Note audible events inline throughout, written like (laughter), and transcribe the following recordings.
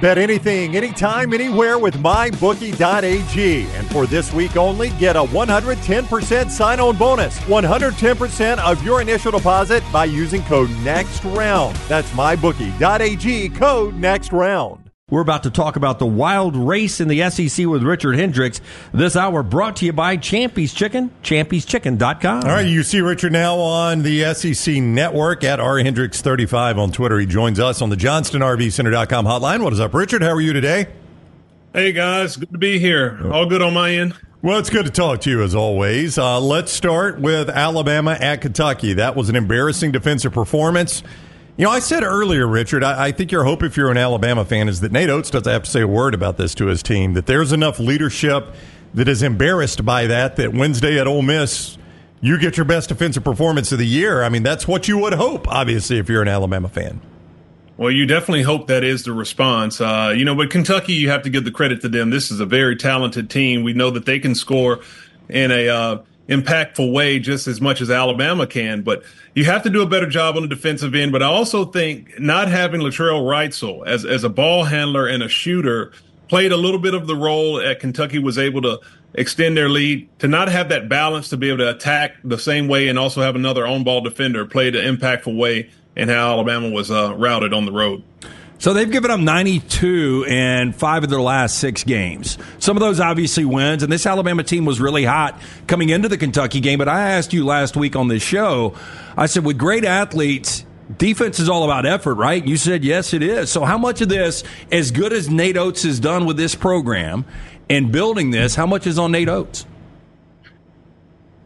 Bet anything, anytime, anywhere with mybookie.ag. And for this week only, get a 110% sign on bonus. 110% of your initial deposit by using code NEXTROUND. That's mybookie.ag, code NEXTROUND. We're about to talk about the wild race in the SEC with Richard Hendrix. This hour brought to you by Champy's Chicken, champy'schicken.com. All right, you see Richard now on the SEC network at R Hendrix 35 on Twitter. He joins us on the JohnstonRVCenter.com hotline. What is up, Richard? How are you today? Hey, guys. Good to be here. All good on my end. Well, it's good to talk to you as always. Uh, let's start with Alabama at Kentucky. That was an embarrassing defensive performance. You know, I said earlier, Richard, I, I, think your hope if you're an Alabama fan is that Nate Oats doesn't have to say a word about this to his team, that there's enough leadership that is embarrassed by that, that Wednesday at Ole Miss, you get your best defensive performance of the year. I mean, that's what you would hope, obviously, if you're an Alabama fan. Well, you definitely hope that is the response. Uh, you know, but Kentucky, you have to give the credit to them. This is a very talented team. We know that they can score in a uh, impactful way just as much as Alabama can. But you have to do a better job on the defensive end. But I also think not having Latrell Wrightsell as, as a ball handler and a shooter played a little bit of the role at Kentucky was able to extend their lead to not have that balance to be able to attack the same way and also have another on ball defender played an impactful way in how Alabama was uh, routed on the road. So they've given up 92 in five of their last six games. Some of those obviously wins, and this Alabama team was really hot coming into the Kentucky game. But I asked you last week on this show, I said, with great athletes, defense is all about effort, right? You said, yes, it is. So how much of this, as good as Nate Oats has done with this program and building this, how much is on Nate Oats?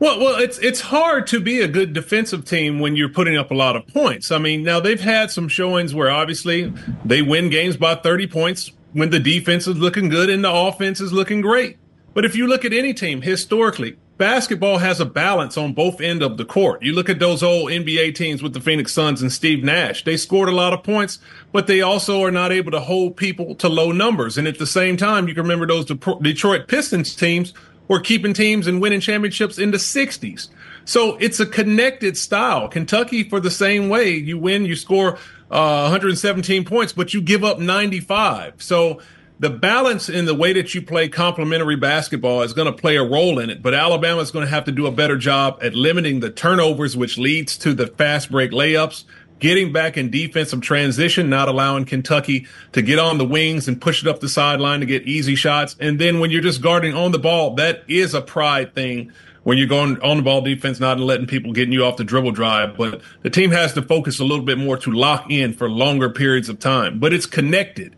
Well, well, it's it's hard to be a good defensive team when you're putting up a lot of points. I mean, now they've had some showings where obviously they win games by 30 points when the defense is looking good and the offense is looking great. But if you look at any team historically, basketball has a balance on both end of the court. You look at those old NBA teams with the Phoenix Suns and Steve Nash. They scored a lot of points, but they also are not able to hold people to low numbers. And at the same time, you can remember those Detroit Pistons teams were keeping teams and winning championships in the 60s. So it's a connected style. Kentucky, for the same way, you win, you score uh, 117 points, but you give up 95. So the balance in the way that you play complementary basketball is going to play a role in it. But Alabama is going to have to do a better job at limiting the turnovers, which leads to the fast break layups getting back in defensive transition, not allowing Kentucky to get on the wings and push it up the sideline to get easy shots. And then when you're just guarding on the ball, that is a pride thing when you're going on the ball defense, not letting people getting you off the dribble drive. But the team has to focus a little bit more to lock in for longer periods of time. But it's connected.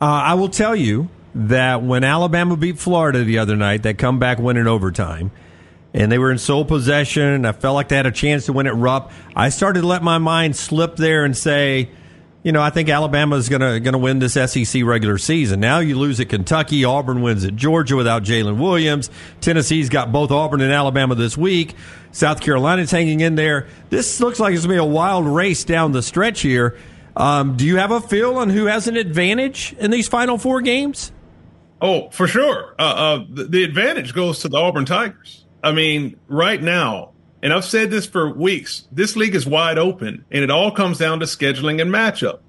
Uh, I will tell you that when Alabama beat Florida the other night, that comeback win in overtime – and they were in sole possession. And I felt like they had a chance to win it rough. I started to let my mind slip there and say, you know, I think Alabama is gonna gonna win this SEC regular season. Now you lose at Kentucky, Auburn wins at Georgia without Jaylin Williams. Tennessee's got both Auburn and Alabama this week. South Carolina's hanging in there. This looks like it's gonna be a wild race down the stretch here. Um, do you have a feel on who has an advantage in these final four games? Oh, for sure. Uh, uh, the advantage goes to the Auburn Tigers. I mean, right now, and I've said this for weeks, this league is wide open and it all comes down to scheduling and matchup.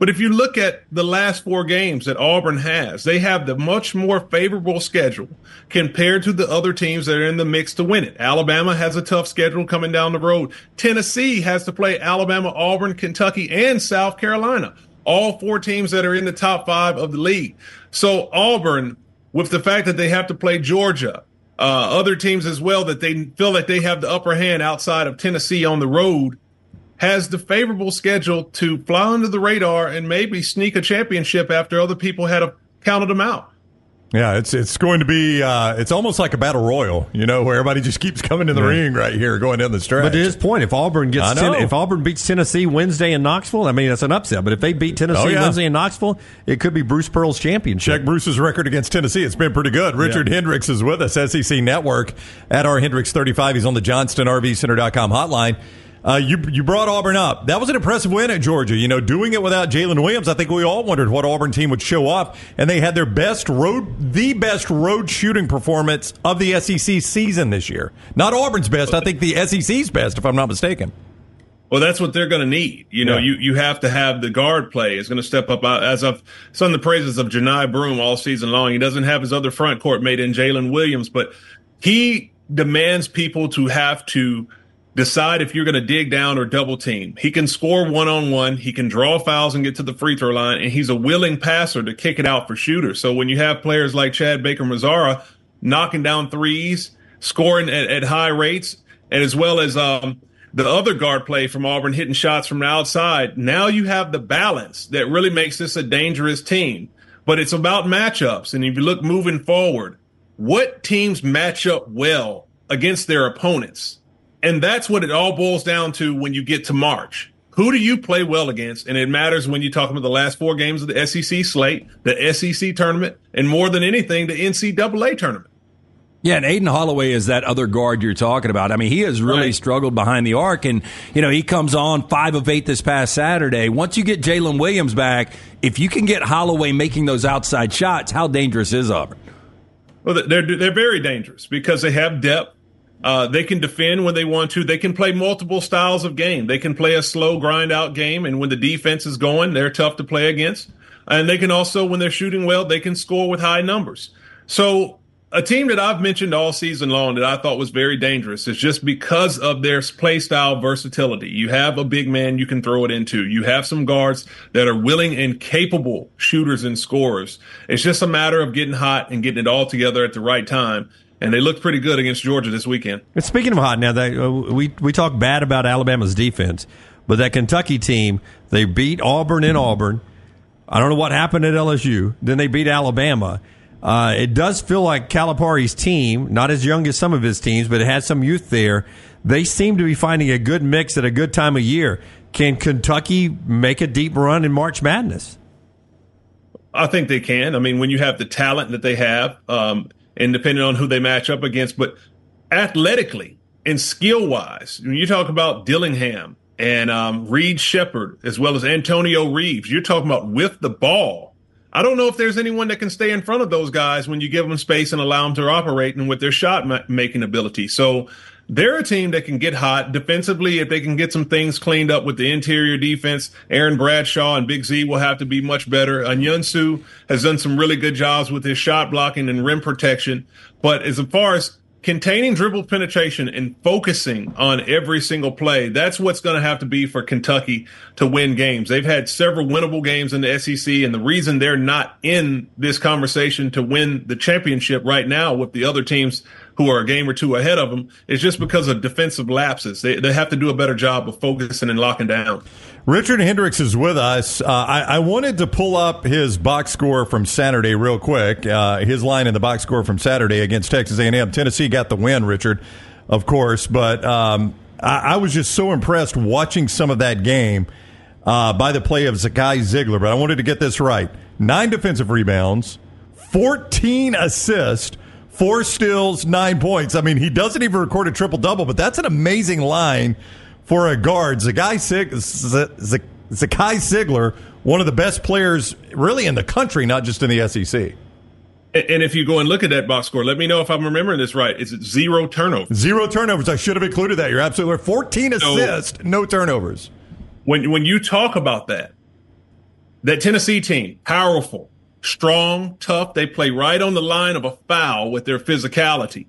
But if you look at the last four games that Auburn has, they have the much more favorable schedule compared to the other teams that are in the mix to win it. Alabama has a tough schedule coming down the road. Tennessee has to play Alabama, Auburn, Kentucky, and South Carolina. All four teams that are in the top five of the league. So Auburn, with the fact that they have to play Georgia, uh, other teams as well that they feel like they have the upper hand outside of Tennessee on the road has the favorable schedule to fly under the radar and maybe sneak a championship after other people had a, counted them out. Yeah, it's it's going to be uh, it's almost like a battle royal, you know, where everybody just keeps coming in the yeah. ring right here, going down the stretch. But to his point, if Auburn gets ten, if Auburn beats Tennessee Wednesday in Knoxville, I mean that's an upset. But if they beat Tennessee oh, yeah. Wednesday in Knoxville, it could be Bruce Pearl's championship. Check Bruce's record against Tennessee; it's been pretty good. Richard yeah. Hendrix is with us, SEC Network at our Hendrix thirty five. He's on the JohnstonRVCenter.com hotline. Uh, you you brought Auburn up. That was an impressive win at Georgia. You know, doing it without Jaylin Williams, I think we all wondered what Auburn team would show up, and they had their best road, the best road shooting performance of the SEC season this year. Not Auburn's best, I think the SEC's best, if I'm not mistaken. Well, that's what they're going to need. You know, yeah. you, you have to have the guard play is going to step up. As I've sung the praises of Johni Broome all season long, he doesn't have his other front court mate in Jaylin Williams, but he demands people to have to decide if you're going to dig down or double team. He can score one on one. He can draw fouls and get to the free throw line, and he's a willing passer to kick it out for shooters. So when you have players like Chad Baker Mazara knocking down threes, scoring at, at high rates, and as well as um, the other guard play from Auburn hitting shots from the outside. Now you have the balance that really makes this a dangerous team. But it's about matchups. And if you look moving forward, what teams match up well against their opponents? And that's what it all boils down to when you get to March. Who do you play well against? And it matters when you talk about the last four games of the SEC slate, the SEC tournament, and more than anything, the NCAA tournament. Yeah, and Aden Holloway is that other guard you're talking about. I mean, he has really right. struggled behind the arc, and you know he comes on five of eight this past Saturday. Once you get Jaylin Williams back, if you can get Holloway making those outside shots, how dangerous is Auburn? Well, they're they're very dangerous because they have depth. Uh, they can defend when they want to. They can play multiple styles of game. They can play a slow grind out game, and when the defense is going, they're tough to play against. And they can also, when they're shooting well, they can score with high numbers. So a team that I've mentioned all season long that I thought was very dangerous is just because of their play style versatility. You have a big man you can throw it into. You have some guards that are willing and capable shooters and scorers. It's just a matter of getting hot and getting it all together at the right time. And they looked pretty good against Georgia this weekend. And speaking of hot, now that uh, we we talk bad about Alabama's defense, but that Kentucky team they beat Auburn in Auburn. I don't know what happened at LSU. Then they beat Alabama uh, it does feel like Calipari's team, not as young as some of his teams, but it has some youth there. They seem to be finding a good mix at a good time of year. Can Kentucky make a deep run in March Madness? I think they can. I mean, when you have the talent that they have, um, and depending on who they match up against, but athletically and skill wise, when you talk about Dillingham and um, Reed Sheppard as well as Antonio Reeves, you're talking about with the ball I don't know if there's anyone that can stay in front of those guys when you give them space and allow them to operate and with their shot ma- making ability. So they're a team that can get hot defensively if they can get some things cleaned up with the interior defense. Aaron Bradshaw and Big Z will have to be much better. Onyenso has done some really good jobs with his shot blocking and rim protection. But as far as containing dribble penetration and focusing on every single play, that's what's going to have to be for Kentucky to win games. They've had several winnable games in the SEC, and the reason they're not in this conversation to win the championship right now with the other teams who are a game or two ahead of them is just because of defensive lapses. They, they have to do a better job of focusing and locking down. Richard Hendrix is with us. Uh, I, I, wanted to pull up his box score from Saturday real quick. Uh, his line in the box score from Saturday against Texas A&M. Tennessee got the win, Richard, of course, but um, I, I, was just so impressed watching some of that game uh, by the play of Zakai Zeigler. But I wanted to get this right: nine defensive rebounds, fourteen assists. Four steals, nine points. I mean, he doesn't even record a triple double, but that's an amazing line for a guard. Zakai, Sig- Z- Zakai Zeigler, one of the best players really in the country, not just in the SEC. And if you go and look at that box score, let me know if I'm remembering this right. Is it zero turnovers? Zero turnovers. I should have included that. You're absolutely right. 14 assists, so, no turnovers. When when you talk about that, that Tennessee team, powerful, strong, tough. They play right on the line of a foul with their physicality.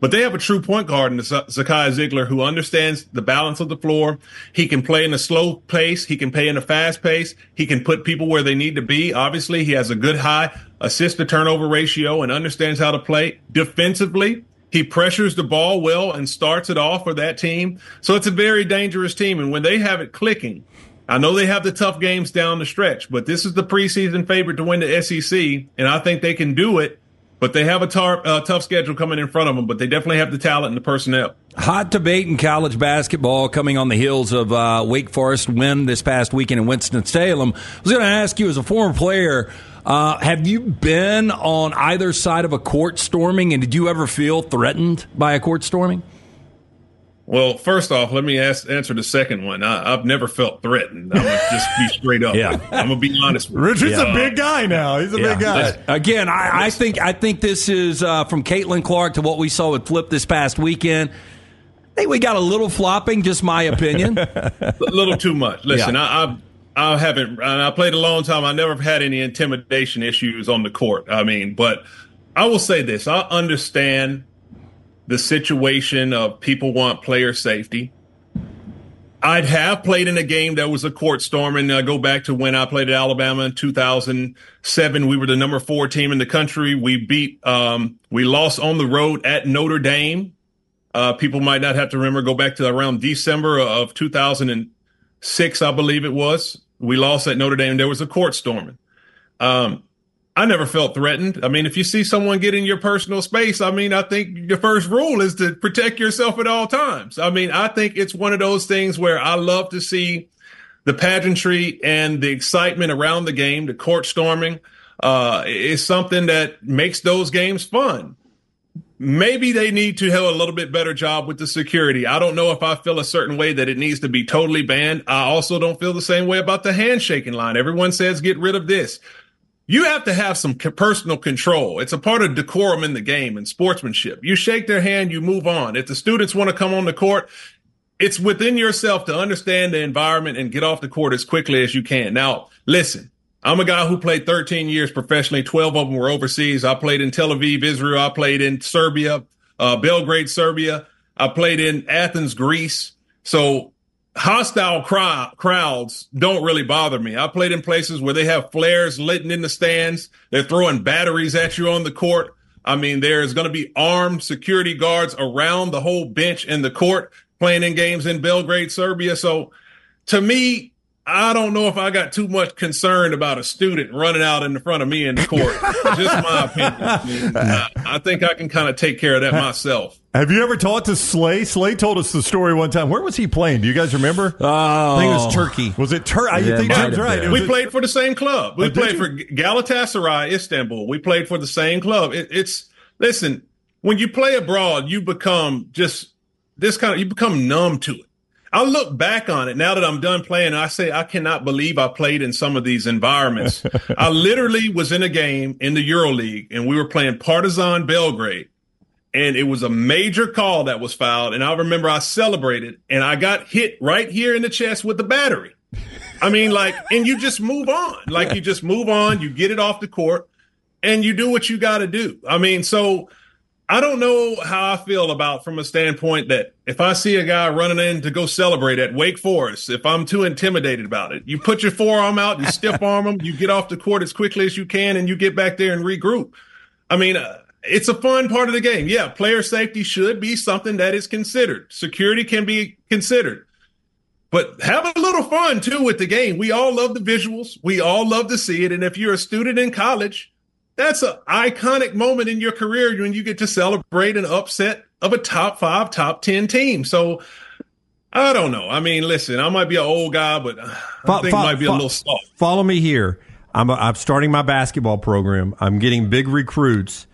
But they have a true point guard in Zakai Zeigler who understands the balance of the floor. He can play in a slow pace. He can play in a fast pace. He can put people where they need to be. Obviously, he has a good high assist to turnover ratio and understands how to play defensively. He pressures the ball well and starts it off for that team. So it's a very dangerous team. And when they have it clicking, I know they have the tough games down the stretch, but this is the preseason favorite to win the SEC, and I think they can do it. But they have a tar- uh, tough schedule coming in front of them, but they definitely have the talent and the personnel. Hot debate in college basketball coming on the heels of uh, Wake Forest win this past weekend in Winston-Salem. I was going to ask you, as a former player, uh, have you been on either side of a court storming, and did you ever feel threatened by a court storming? Well, first off, let me ask, answer the second one. I, have never felt threatened. I'm gonna just be straight up. yeah, I'm gonna be honest. with you. Richard's you. a big guy now. He's a yeah. big guy. Again, I, I, think I think this is uh, from Caitlin Clark to what we saw with Flip this past weekend. I think we got a little flopping, just my opinion. (laughs) a little too much. Listen, yeah. I, I, I haven't. I played a long time. I never had any intimidation issues on the court. I mean, but I will say this: I understand the situation of people want player safety. I'd have played in a game that was a court storm, and I go back to when I played at Alabama in 2007. We were the number four team in the country. We beat, um, we lost on the road at Notre Dame. Uh, people might not have to remember. Go back to around December of 2006, I believe it was. We lost at Notre Dame. There was a court storming. Um, I never felt threatened. I mean, if you see someone get in your personal space, I mean, I think the first rule is to protect yourself at all times. I mean, I think it's one of those things where I love to see the pageantry and the excitement around the game, the court storming, uh, is something that makes those games fun. Maybe they need to have a little bit better job with the security. I don't know if I feel a certain way that it needs to be totally banned. I also don't feel the same way about the handshaking line. Everyone says get rid of this you have to have some personal control. It's a part of decorum in the game and sportsmanship. You shake their hand, you move on. If the students want to come on the court, it's within yourself to understand the environment and get off the court as quickly as you can. Now, listen, I'm a guy who played 13 years professionally. 12 of them were overseas. I played in Tel Aviv, Israel. I played in Serbia, uh, Belgrade, Serbia. I played in Athens, Greece. So hostile crowds don't really bother me. I played in places where they have flares lit in the stands. They're throwing batteries at you on the court. I mean, there's going to be armed security guards around the whole bench in the court playing in games in Belgrade, Serbia. So to me, I don't know if I got too much concern about a student running out in the front of me in the court. (laughs) Just my opinion. I, mean, I, I think I can kind of take care of that myself. Have you ever talked to Slay? Slay told us the story one time. Where was he playing? Do you guys remember? Oh, I think it was Turkey. Was it Turkey? Yeah, think Jim's right. We played for the same club. We oh, played for Galatasaray, Istanbul. We played for the same club. It, it's listen. When you play abroad, you become just this kind of. You become numb to it. I look back on it now that I'm done playing. I say I cannot believe I played in some of these environments. (laughs) I literally was in a game in the EuroLeague, and we were playing Partizan Belgrade and it was a major call that was filed. And I remember I celebrated and I got hit right here in the chest with the battery. I mean, like, and you just move on. Like, you just move on, you get it off the court, and you do what you got to do. I mean, so I don't know how I feel about from a standpoint that if I see a guy running in to go celebrate at Wake Forest, if I'm too intimidated about it, you put your forearm out, you stiff (laughs) arm them, you get off the court as quickly as you can, and you get back there and regroup. I mean, uh, it's a fun part of the game. Yeah, player safety should be something that is considered. Security can be considered. But have a little fun too with the game. We all love the visuals. We all love to see it. And if you're a student in college, that's an iconic moment in your career when you get to celebrate an upset of a top five, top 10 team. So I don't know. I mean, listen, I might be an old guy, but uh, I fo- think fo- might be fo- a little soft. Follow me here. I'm, a, I'm starting my basketball program. I'm getting big recruits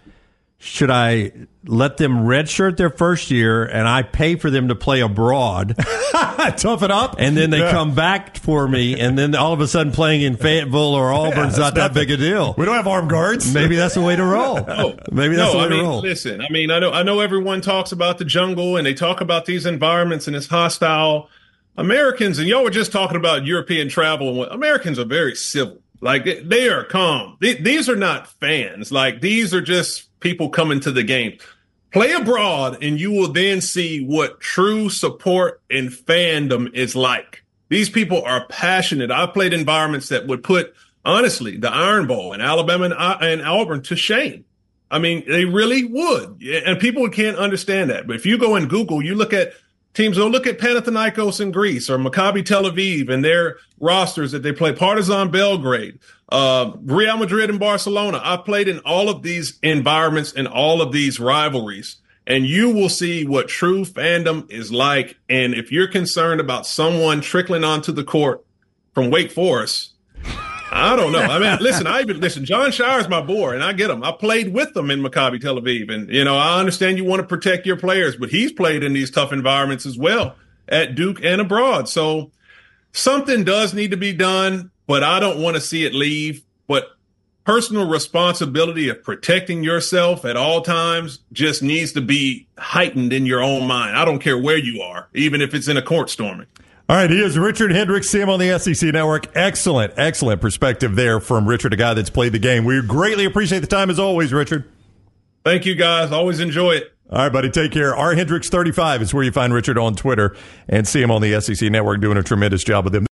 should I let them redshirt their first year and I pay for them to play abroad? (laughs) Tough it up. And then they yeah. come back for me, and then all of a sudden playing in Fayetteville or Auburn's yeah, not that big a deal. We don't have armed guards. Maybe that's the way to roll. (laughs) no. Maybe that's no, the way I mean, to roll. Listen, I mean, I know, I know everyone talks about the jungle and they talk about these environments and it's hostile. Americans, and y'all were just talking about European travel. Americans are very civil. Like they are calm. These are not fans. Like these are just people coming to the game. Play abroad and you will then see what true support and fandom is like. These people are passionate. I've played environments that would put, honestly, the Iron Bowl and Alabama and, and Auburn to shame. I mean, they really would. And people can't understand that. But if you go and Google, you look at teams will look at Panathinaikos in Greece or Maccabi Tel Aviv and their rosters that they play, Partizan Belgrade, uh, Real Madrid and Barcelona. I played in all of these environments and all of these rivalries. And you will see what true fandom is like. And if you're concerned about someone trickling onto the court from Wake Forest, I don't know. I mean, listen, I even listen. Jon Scheyer's my boy, and I get him. I played with them in Maccabi Tel Aviv, and you know, I understand you want to protect your players, but he's played in these tough environments as well at Duke and abroad. So something does need to be done, but I don't want to see it leave. But personal responsibility of protecting yourself at all times just needs to be heightened in your own mind. I don't care where you are, even if it's in a court storming. All right, he is Richard Hendrix, see him on the SEC Network. Excellent, excellent perspective there from Richard, a guy that's played the game. We greatly appreciate the time as always, Richard. Thank you, guys. Always enjoy it. All right, buddy. Take care. R Hendrix 35 is where you find Richard on Twitter and see him on the SEC Network doing a tremendous job with them.